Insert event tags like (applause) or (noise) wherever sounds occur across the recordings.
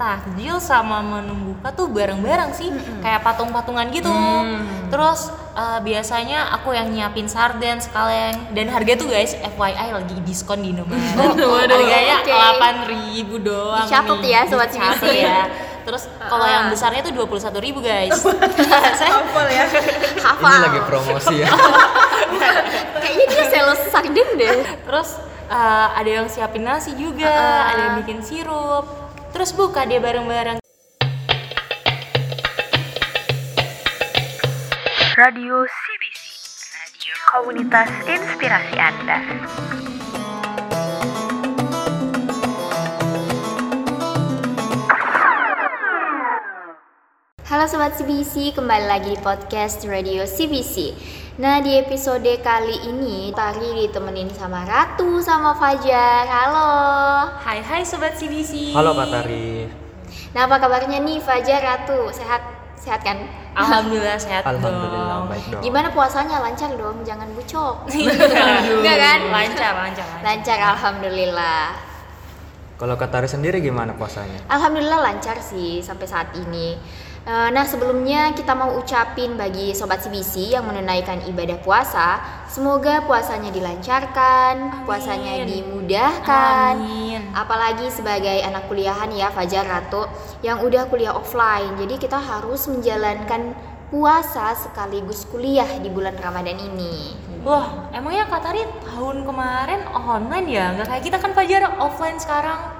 takjil sama menu buka tuh bareng-bareng sih, kayak patung-patungan gitu. Terus eh, biasanya aku yang nyiapin sarden sekalian dan harga tuh guys FYI lagi diskon di Indomaret. (laughs) Harganya delapan ribu doang. Dicatat ya, Sobat Dicatat CBC. ya. Terus kalau Ah. yang besarnya tuh dua puluh satu ribu guys. (laughs) Saya Hafal ya. Hafal. Ini lagi promosi ya. (laughs) Kayaknya dia sales sarden deh. Terus eh, ada yang siapin nasi juga, Ah. ada yang bikin sirup. Terus buka dia bareng-bareng. Radio CBC, radio komunitas inspirasi Anda. Halo Sobat CBC, kembali lagi di podcast Radio CBC Nah di episode kali ini Tari ditemenin sama Ratu sama Fajar Halo Hai hai sobat CBC. Halo Kak Tari. Nah apa kabarnya nih Fajar, Ratu? Sehat? Sehat kan? Alhamdulillah sehat Alhamdulillah dong. baik dong. Gimana puasanya? Lancar dong, jangan bucok (laughs) Enggak kan? (laughs) Lancar, lancar, lancar. Lancar Alhamdulillah Kalau Kak Tari sendiri gimana puasanya? Alhamdulillah lancar sih sampai saat ini. Eh, Nah sebelumnya kita mau ucapin bagi sobat CBC yang menunaikan ibadah puasa, semoga puasanya dilancarkan, Amin. puasanya dimudahkan. Amin. Apalagi sebagai anak kuliahan ya Fajar Ratu yang udah kuliah offline, jadi kita harus menjalankan puasa sekaligus kuliah di bulan Ramadan ini. Wah, emangnya Kak Tari tahun kemarin online ya? Nggak kayak kita kan Fajar offline sekarang.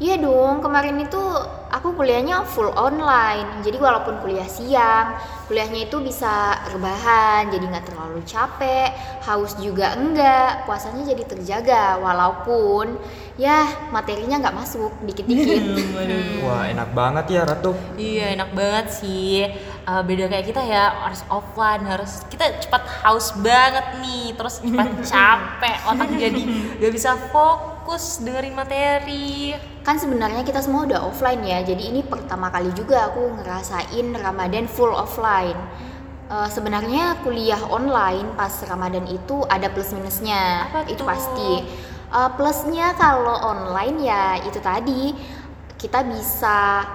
Iya dong, kemarin itu aku kuliahnya full online. Jadi walaupun kuliah siang, kuliahnya itu bisa rebahan, jadi nggak terlalu capek, haus juga enggak, puasanya jadi terjaga. Walaupun ya materinya nggak masuk dikit-dikit. (laughs) Wah enak banget ya Ratu. Iya enak banget sih. Eh, beda kayak kita ya harus offline harus kita cepat haus banget nih terus cepat (laughs) capek otak jadi gak bisa fokus dengerin materi. kan sebenarnya kita semua udah offline ya, jadi ini pertama kali juga aku ngerasain Ramadan full offline. Eh, sebenarnya kuliah online pas Ramadan itu ada plus minusnya, Apa itu tuh? pasti. Eh, plusnya kalau online ya itu tadi kita bisa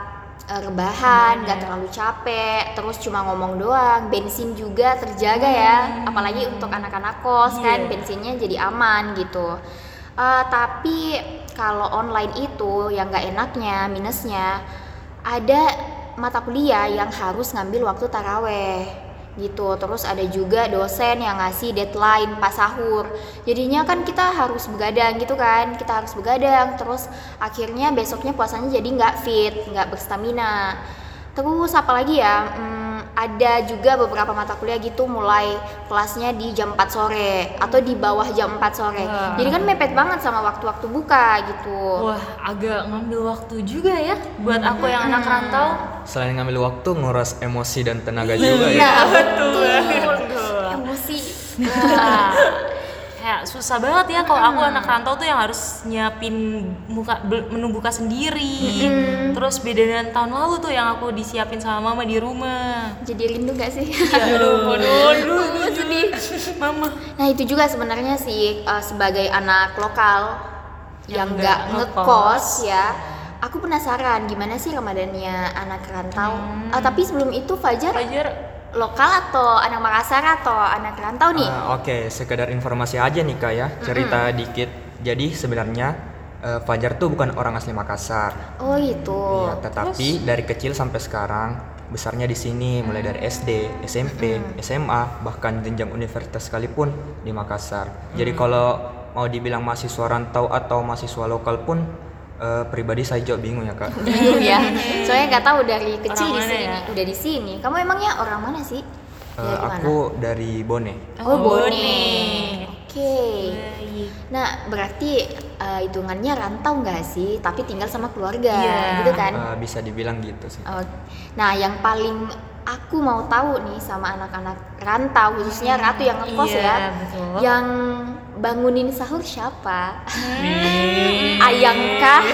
eh, rebahan, nggak terlalu capek, terus cuma ngomong doang. Bensin juga terjaga ya, apalagi untuk anak-anak kos kan Iya. bensinnya jadi aman gitu. Eh, tapi kalau online itu yang nggak enaknya minusnya ada mata kuliah yang harus ngambil waktu taraweh gitu. Terus ada juga dosen yang ngasih deadline pas sahur. Jadinya kan kita harus begadang gitu kan. Kita harus begadang terus akhirnya besoknya puasanya jadi nggak fit nggak berstamina. Terus apalagi ya hmm, ada juga beberapa mata kuliah gitu mulai kelasnya di jam 4 sore atau di bawah jam 4 sore. Wah. jadi kan mepet banget sama waktu-waktu buka gitu. Wah agak ngambil waktu juga ya buat aku yang anak rantau. Selain ngambil waktu nguras emosi dan tenaga juga ya. nah betul. Emosi. (laughs) Wah, kayak susah banget ya kalau aku anak rantau tuh yang harus nyiapin muka menu buka sendiri. Terus beda dengan tahun lalu tuh yang aku disiapin sama mama di rumah. jadi rindu gak sih Aduh, (laughs) aduh, aduh, Aduh, sedih mama. Nah itu juga sebenarnya sih uh, sebagai anak lokal yang Yang nggak nggak ngekos ya, aku penasaran gimana sih Ramadannya anak rantau. Ah, tapi sebelum itu Fajar Fajar lokal atau anak Makassar atau anak rantau nih? Ah, Oke, sekedar informasi aja nih Kak ya, cerita dikit. Jadi sebenarnya eh, Fajar tuh bukan orang asli Makassar. oh itu. Iya, tetapi dari kecil sampai sekarang besarnya di sini mulai dari SD, SMP, SMA, bahkan jenjang universitas sekalipun di Makassar. Jadi kalau mau dibilang mahasiswa rantau atau mahasiswa lokal pun eh, pribadi saya juga bingung ya kak. Bingung (laughs) ya. Soalnya nggak tahu dari kecil Orang di sini, ya? udah di sini. Kamu emangnya orang mana sih? Gimana? aku dari Bone. Oh, Bone. Bone. Oke. Baik. Nah, berarti uh, hitungannya rantau nggak sih? Tapi tinggal sama keluarga, Iya. gitu kan? Eh, bisa dibilang gitu sih. Oh, Nah, yang paling aku mau tahu nih sama anak-anak rantau, khususnya Ratu yang ngekos Iya, ya, betul. yang bangunin sahur siapa? Ayangkah? (laughs)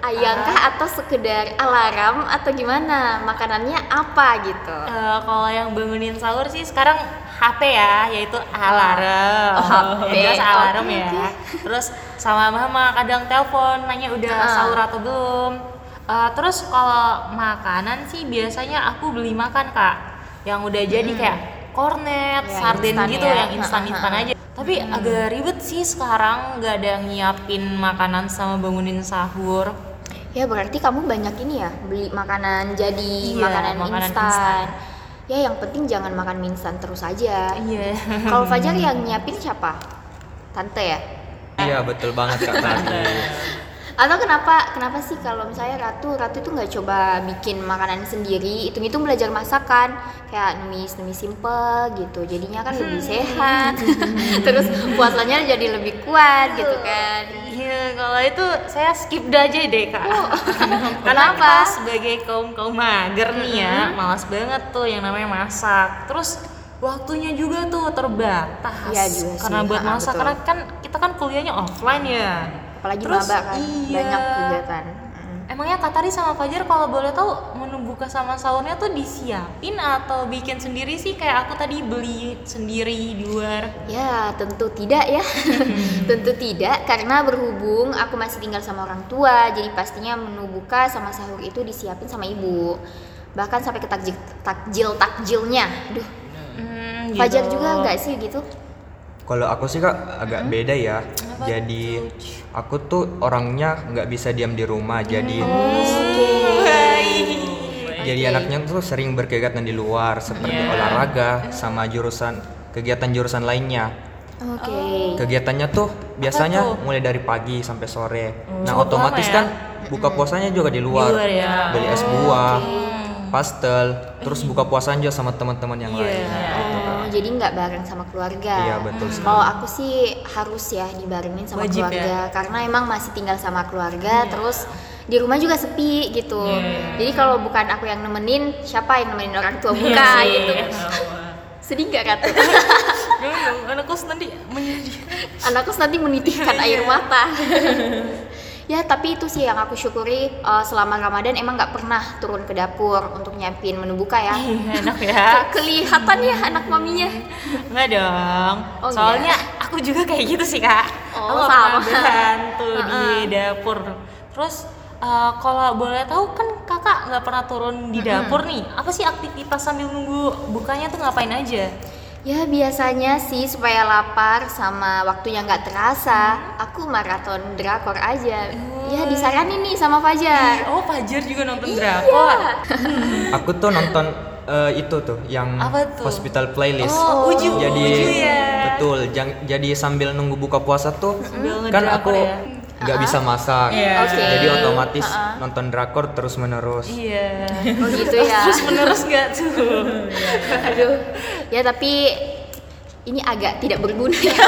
Ayangkah atau sekedar alarm atau gimana? Makanannya apa gitu? Eh, kalau yang bangunin sahur sih sekarang HP ya, yaitu alarm. Oh, HP. Yang jelas alarm Oke, ya. Terus sama mama kadang telepon nanya udah Ah. sahur atau belum. Eh, terus kalau makanan sih biasanya aku beli makan kak, yang udah jadi kayak kornet, Ya, sarden instan gitu ya. yang instan-instan aja. Tapi agak ribet sih sekarang nggak ada yang nyiapin makanan sama bangunin sahur. Ya berarti kamu banyak ini ya beli makanan jadi Iya, makanan, makanan instan. instan. Ya yang penting jangan makan mie instan terus aja. Iya. Kalau Fajar (laughs) yang nyiapin siapa? Tante ya? Iya betul banget kak tadi. Atau kenapa kenapa sih kalau misalnya Ratu Ratu itu nggak coba bikin makanan sendiri, hitung-hitung belajar masakan kayak numis numis simple gitu, jadinya kan lebih sehat, (laughs) terus puasanya jadi lebih kuat gitu kan. Iya, kalau itu saya skip aja deh kak. (laughs) Karena Kenapa? kita sebagai kaum kaum mager nih ya, malas banget tuh yang namanya masak. Terus waktunya juga tuh terbatas. Iya juga sih, Karena buat ha-ha, masak, betul. karena kan kita kan kuliahnya offline ya. Apalagi Terus, maba kan iya. banyak kegiatan. Emangnya Katari sama Fajar kalau boleh tahu menu buka sama sahurnya tuh disiapin atau bikin sendiri sih kayak aku tadi beli sendiri di luar. Ya, tentu tidak ya. (laughs) tentu tidak karena berhubung aku masih tinggal sama orang tua, jadi pastinya menu buka sama sahur itu disiapin sama ibu. Bahkan sampai ke takjil takjil takjilnya. Aduh, Hmm, Fajar gitu. juga nggak sih gitu? Kalau aku sih kak agak beda ya. Jadi aku tuh orangnya nggak bisa diam di rumah. Jadi jadi anaknya tuh sering berkegiatan di luar seperti olahraga sama jurusan kegiatan jurusan lainnya. Oke. Kegiatannya tuh biasanya tuh? mulai dari pagi sampai sore. Nah Cukup otomatis ya? kan buka puasanya juga di luar. luar ya. Beli es buah, pastel, terus buka puasanya juga sama teman-teman yang Iya. lain. Jadi nggak bareng sama keluarga. Iya betul sekali. Kalau aku sih harus ya dibarengin sama Wajib keluarga karena emang masih tinggal sama keluarga terus di rumah juga sepi gitu. Jadi kalau bukan aku yang nemenin, siapa yang nemenin orang tua buka gitu. Sedih gak Ratu? (laughs) Anakku nanti menyedih. Anakku nanti menitihkan air mata. (laughs) ya tapi itu sih yang aku syukuri eh, selama Ramadan emang nggak pernah turun ke dapur untuk nyiapin menu buka ya. Enak ya. Ke- Kelihatan ya anak maminya. Enggak dong. Oh, Soalnya aku juga kayak gitu sih, Kak. Oh, aku nggak sama. bantu (laughs) di dapur. Terus eh, kalau boleh tahu kan kakak nggak pernah turun di dapur nih. Apa sih aktivitas sambil nunggu bukanya tuh ngapain aja? Ya biasanya sih supaya lapar sama waktunya nggak terasa, aku maraton drakor aja. Ya disaranin nih sama Fajar. Oh, Fajar juga nonton Iya. drakor. (laughs) Aku tuh nonton eh, itu tuh yang Apa tuh? hospital playlist. Oh, Uju. jadi Uju ya. betul. jang- jadi sambil nunggu buka puasa tuh Sambil kan aku ya. Nggak bisa masak. Iya. Oke. Jadi otomatis Ha-ha. nonton drakor terus menerus. Iya. Oh gitu ya. Terus menerus nggak tuh? (laughs) Aduh. Ya tapi ini agak tidak berguna ya. (laughs)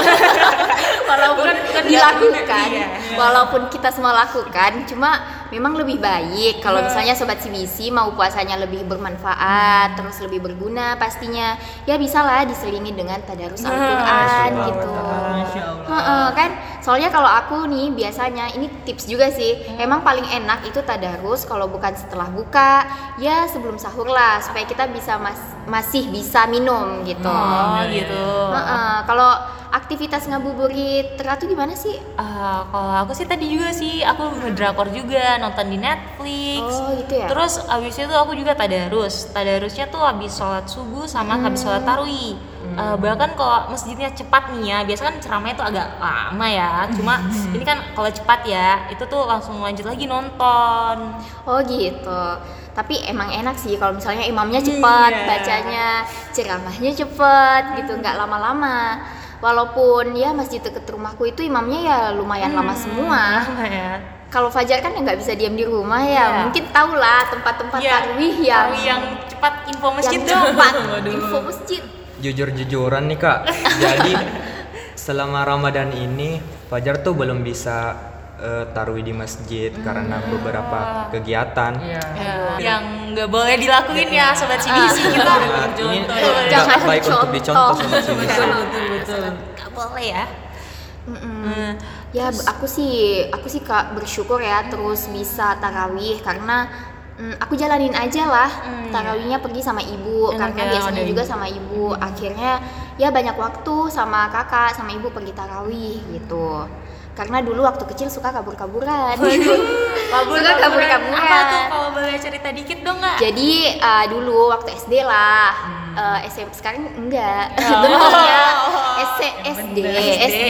walaupun Bukan- dilakukan, iya. walaupun kita semua lakukan, cuma memang lebih baik kalau Iya. misalnya sobat CBC mau puasanya lebih bermanfaat, terus lebih berguna pastinya. Ya bisa lah diselingi dengan tadarus Al-Qur'an Masya gitu. Allah. Heeh, kan soalnya kalau aku nih biasanya ini tips juga sih Hmm. emang paling enak itu tadarus kalau bukan setelah buka ya sebelum sahur lah supaya kita bisa mas- masih bisa minum gitu Oh, gitu. Heeh, kalau aktivitas ngabuburit teratu gimana sih Ah, kalau aku sih tadi juga sih aku ngedrakor juga nonton di Netflix. Oh, gitu ya? Terus abis itu aku juga tadarus. Tadarusnya tuh habis sholat subuh sama habis Hmm. sholat tarawih. Ah, bahkan kalau masjidnya cepat nih ya, biasa kan ceramahnya tuh agak lama ya. Cuma Hmm. (laughs) ini kan kalau cepat ya, itu tuh langsung lanjut lagi nonton. oh gitu tapi emang enak sih kalau misalnya imamnya cepat Iya. bacanya ceramahnya cepet gitu nggak lama-lama walaupun ya masjid deket rumahku itu imamnya ya lumayan lama semua Lama ya. kalau Fajar kan nggak bisa diam di rumah ya, Iya. mungkin tau lah tempat-tempat Iya, tarawih yang tarawih yang cepat info masjid yang dong. cepat (laughs) info masjid. Jujur-jujuran nih kak. (laughs) Jadi selama Ramadan ini Fajar tuh belum bisa eh, taruh di masjid karena beberapa kegiatan. Ya, yang nggak boleh dilakuin ya sobat CBC kita. Nah, ini Jangan nggak baik untuk contoh. dicontoh sama sini. Betul. Nggak boleh ya. Mm-mm. Hmm. Ya b- aku sih aku sih kak bersyukur ya terus bisa tarawih karena mm, aku jalanin aja lah Hmm, tarawihnya pergi sama ibu Enak karena ya, biasanya juga ibu. sama ibu akhirnya ya banyak waktu sama kakak sama ibu pergi tarawih gitu karena dulu waktu kecil suka kabur-kaburan (laughs) Kabur Suka kabur-kaburan. Apa tuh cerita dikit dong nggak? Jadi uh, dulu waktu SD lah, uh, SMP sekarang enggak. Oh. (laughs) Dulu ya S- SD. SD.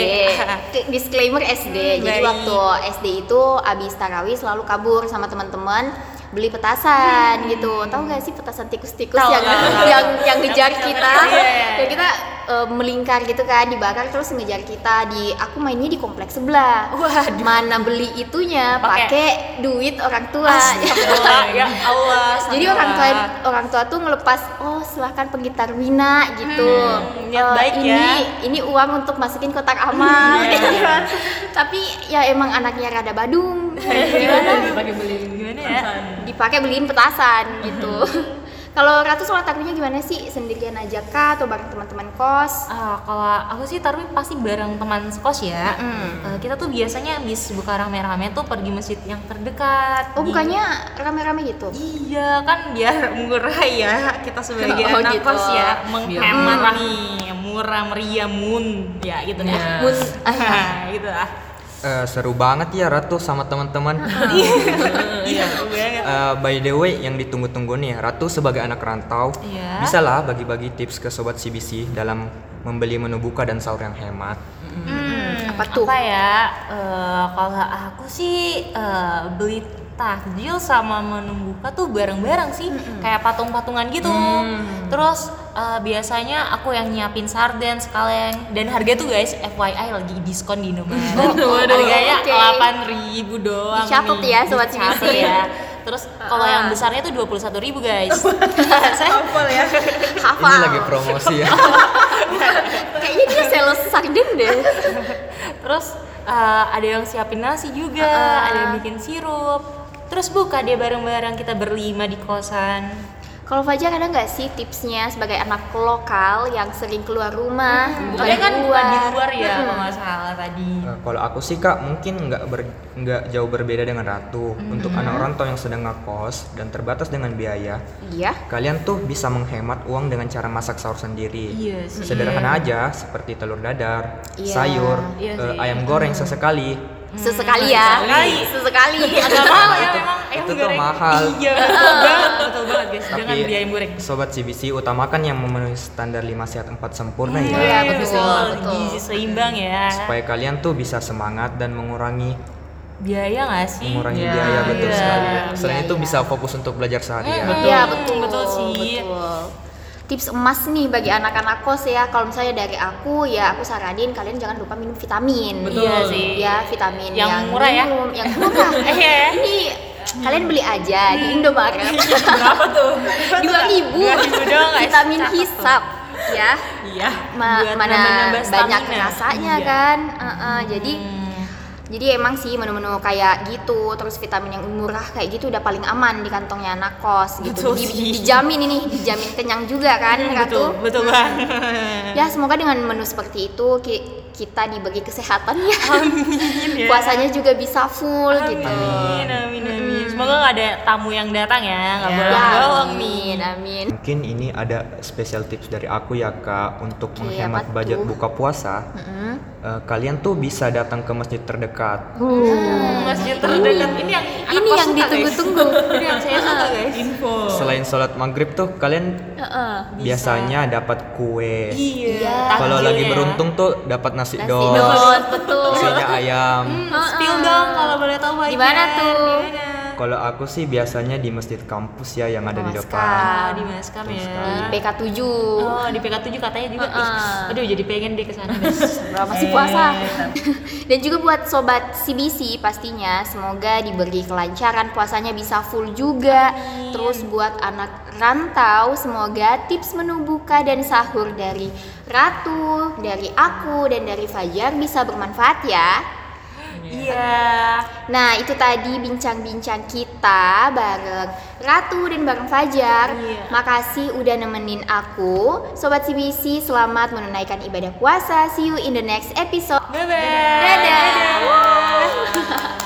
Disclaimer SD. Jadi Baik. waktu SD itu abis tarawih selalu kabur sama teman-teman beli petasan gitu. Tahu nggak sih petasan tikus-tikus yang yang yang ngejar kita? Iya. Ya kita uh, melingkar gitu kan dibakar terus ngejar kita di aku mainnya di kompleks sebelah. Waduh. Mana beli itunya Pakai- duit orang tua. (laughs) Ya Allah. Jadi orang tua orang tua tuh ngelepas oh silahkan penggitar Wina gitu. Hmm, niat Eh, baik ini, ya. Ini uang untuk masukin kotak amal gitu. (laughs) Tapi ya emang anaknya rada badung. (laughs) Gimana? Pakai beli Gimana ya? Dipakai beliin petasan gitu. Kalau Ratu sholat tarawihnya gimana sih? Sendirian aja kah atau bareng teman-teman kos? Ah, kalau aku sih taruh pasti bareng teman sekos ya. Mm. Eh, kita tuh biasanya habis buka rame-rame tuh pergi masjid yang terdekat. Oh bukannya rame-rame gitu? Iya kan biar (laughs) murah ya kita sebagai (laughs) Oh, anak gitu. kos ya Biar menghemat nih murah meriah mun ya gitu Iya. ya. Mun, (laughs) gitu ah. Eh, seru banget ya Ratu sama teman-teman. (laughs) Iya banget. Eh, by the way, yang ditunggu-tunggu nih, Ratu sebagai anak rantau, Iya. bisa lah bagi-bagi tips ke sobat CBC dalam membeli menu buka dan sahur yang hemat. Hmm, apa tuh? Apa ya? Eh, kalau aku sih eh, beli takjil sama menu buka tuh bareng-bareng sih, kayak patung-patungan gitu. Terus eh, biasanya aku yang nyiapin sarden sekalian dan harga tuh guys FYI lagi diskon di Indomaret. (laughs) Harganya delapan ribu doang. Dicatat ya, sobat Dicatat CBC. ya. Terus kalau Ah. yang besarnya tuh dua puluh satu ribu guys. (laughs) Saya ya. Hafal. Ini lagi promosi ya. (laughs) Kayaknya dia sales sarden deh. Terus uh, ada yang siapin nasi juga, Uh-uh. ada yang bikin sirup. Terus buka dia bareng-bareng kita berlima di kosan. Kalau Fajar ada nggak sih tipsnya sebagai anak lokal yang sering keluar rumah, bukan Tapi kan di bukan di luar? luar ya Hmm. kalau nggak salah tadi. Eh, kalau aku sih kak mungkin nggak ber- nggak jauh berbeda dengan Ratu. Untuk anak rantau yang sedang ngekos dan terbatas dengan biaya, Iya. kalian tuh bisa menghemat uang dengan cara masak sahur sendiri. Iya sih. Sederhana aja seperti telur dadar, Iya. sayur, Iya eh, sih. ayam goreng sesekali. Sesekali ya. Sesekali. Sesekali. (laughs) Agak mahal ya Itu- memang ayam itu tuh goreng. mahal. Iya betul banget, betul banget guys. Jangan Tapi beli ayam goreng. sobat CBC utamakan yang memenuhi standar 5 sehat 4 sempurna ya. Iya, betul, betul. betul. Gizi seimbang ya. Supaya kalian tuh bisa semangat dan mengurangi Biaya nggak sih? mengurangi Iya, biaya betul iya. sekali. Selain Iya, itu iya. bisa fokus untuk belajar seharian. Mm-mm. Iya betul. Betul sih. betul. Tips emas nih bagi anak-anak kos ya. Kalau misalnya dari aku ya aku saranin kalian jangan lupa minum vitamin. Betul. Iya sih. Ya vitamin Yang yang, murah ya? minum, yang murah. (laughs) Iya. Ini kalian beli aja di Indomaret. (laughs) Berapa tuh? (laughs) Dua ribu. 2.000 doang, guys. Vitamin hisap ya. Iya. Ma- Buat mana banyak rasanya Iya. kan. Uh-uh, jadi Hmm. jadi emang sih menu-menu kayak gitu, terus vitamin yang murah kayak gitu udah paling aman di kantongnya anak kos gitu. Betul Di- sih. dijamin ini, dijamin kenyang juga kan, Hmm, (laughs) Ratu. betul, betul banget. (laughs) Ya semoga dengan menu seperti itu ki- kita diberi kesehatan ya. Amin (laughs) ya. Puasanya juga bisa full gitu. Amin, amin, amin. Semoga nggak ada tamu yang datang ya, nggak Ya. boleh Ya, bohong nih. amin, amin. Mungkin ini ada special tips dari aku ya kak untuk Oke, menghemat apa budget tuh? buka puasa. Mm-mm. Eh, kalian tuh bisa datang ke masjid terdekat. Hmm, masjid terdekat ini yang anak Ini yang ditunggu-tunggu. Ini yang saya (laughs) suka guys. Info. Selain sholat maghrib tuh kalian Heeh. biasanya dapat kue. Iya. Kalau takjil lagi ya. beruntung tuh dapat nasi, Nasi dos, dos, betul. isinya ayam. Hmm, Spill dong kalau boleh tahu. Di mana tuh? Di mana? Kalau aku sih biasanya di masjid kampus ya yang ada di depan. Ah, di Maskam ya. Di PK7. Oh, di PK7 katanya juga. Ih, Heeh. aduh, jadi pengen deh ke sana, (laughs) masih puasa. (laughs) Dan juga buat sobat CBC pastinya semoga diberi kelancaran puasanya bisa full juga. Terus buat anak rantau semoga tips menu buka dan sahur dari Ratu, dari aku dan dari Fajar bisa bermanfaat ya. Iya. Nah, itu tadi bincang-bincang kita bareng Ratu dan bareng Fajar. Iya. Makasih udah nemenin aku. Sobat CBC, selamat menunaikan ibadah puasa. See you in the next episode. Bye-bye. Dadah. Dadah.